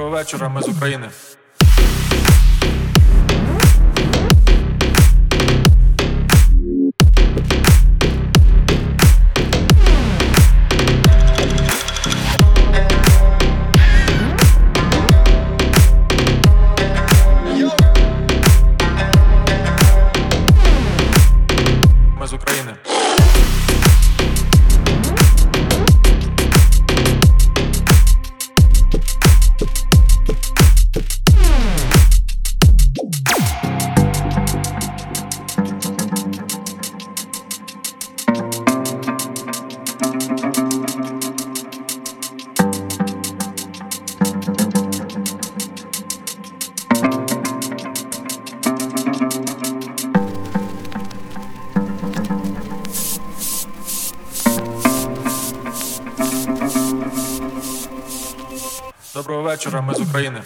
Доброго вечора, ми з України. Доброго вечора, ми з України.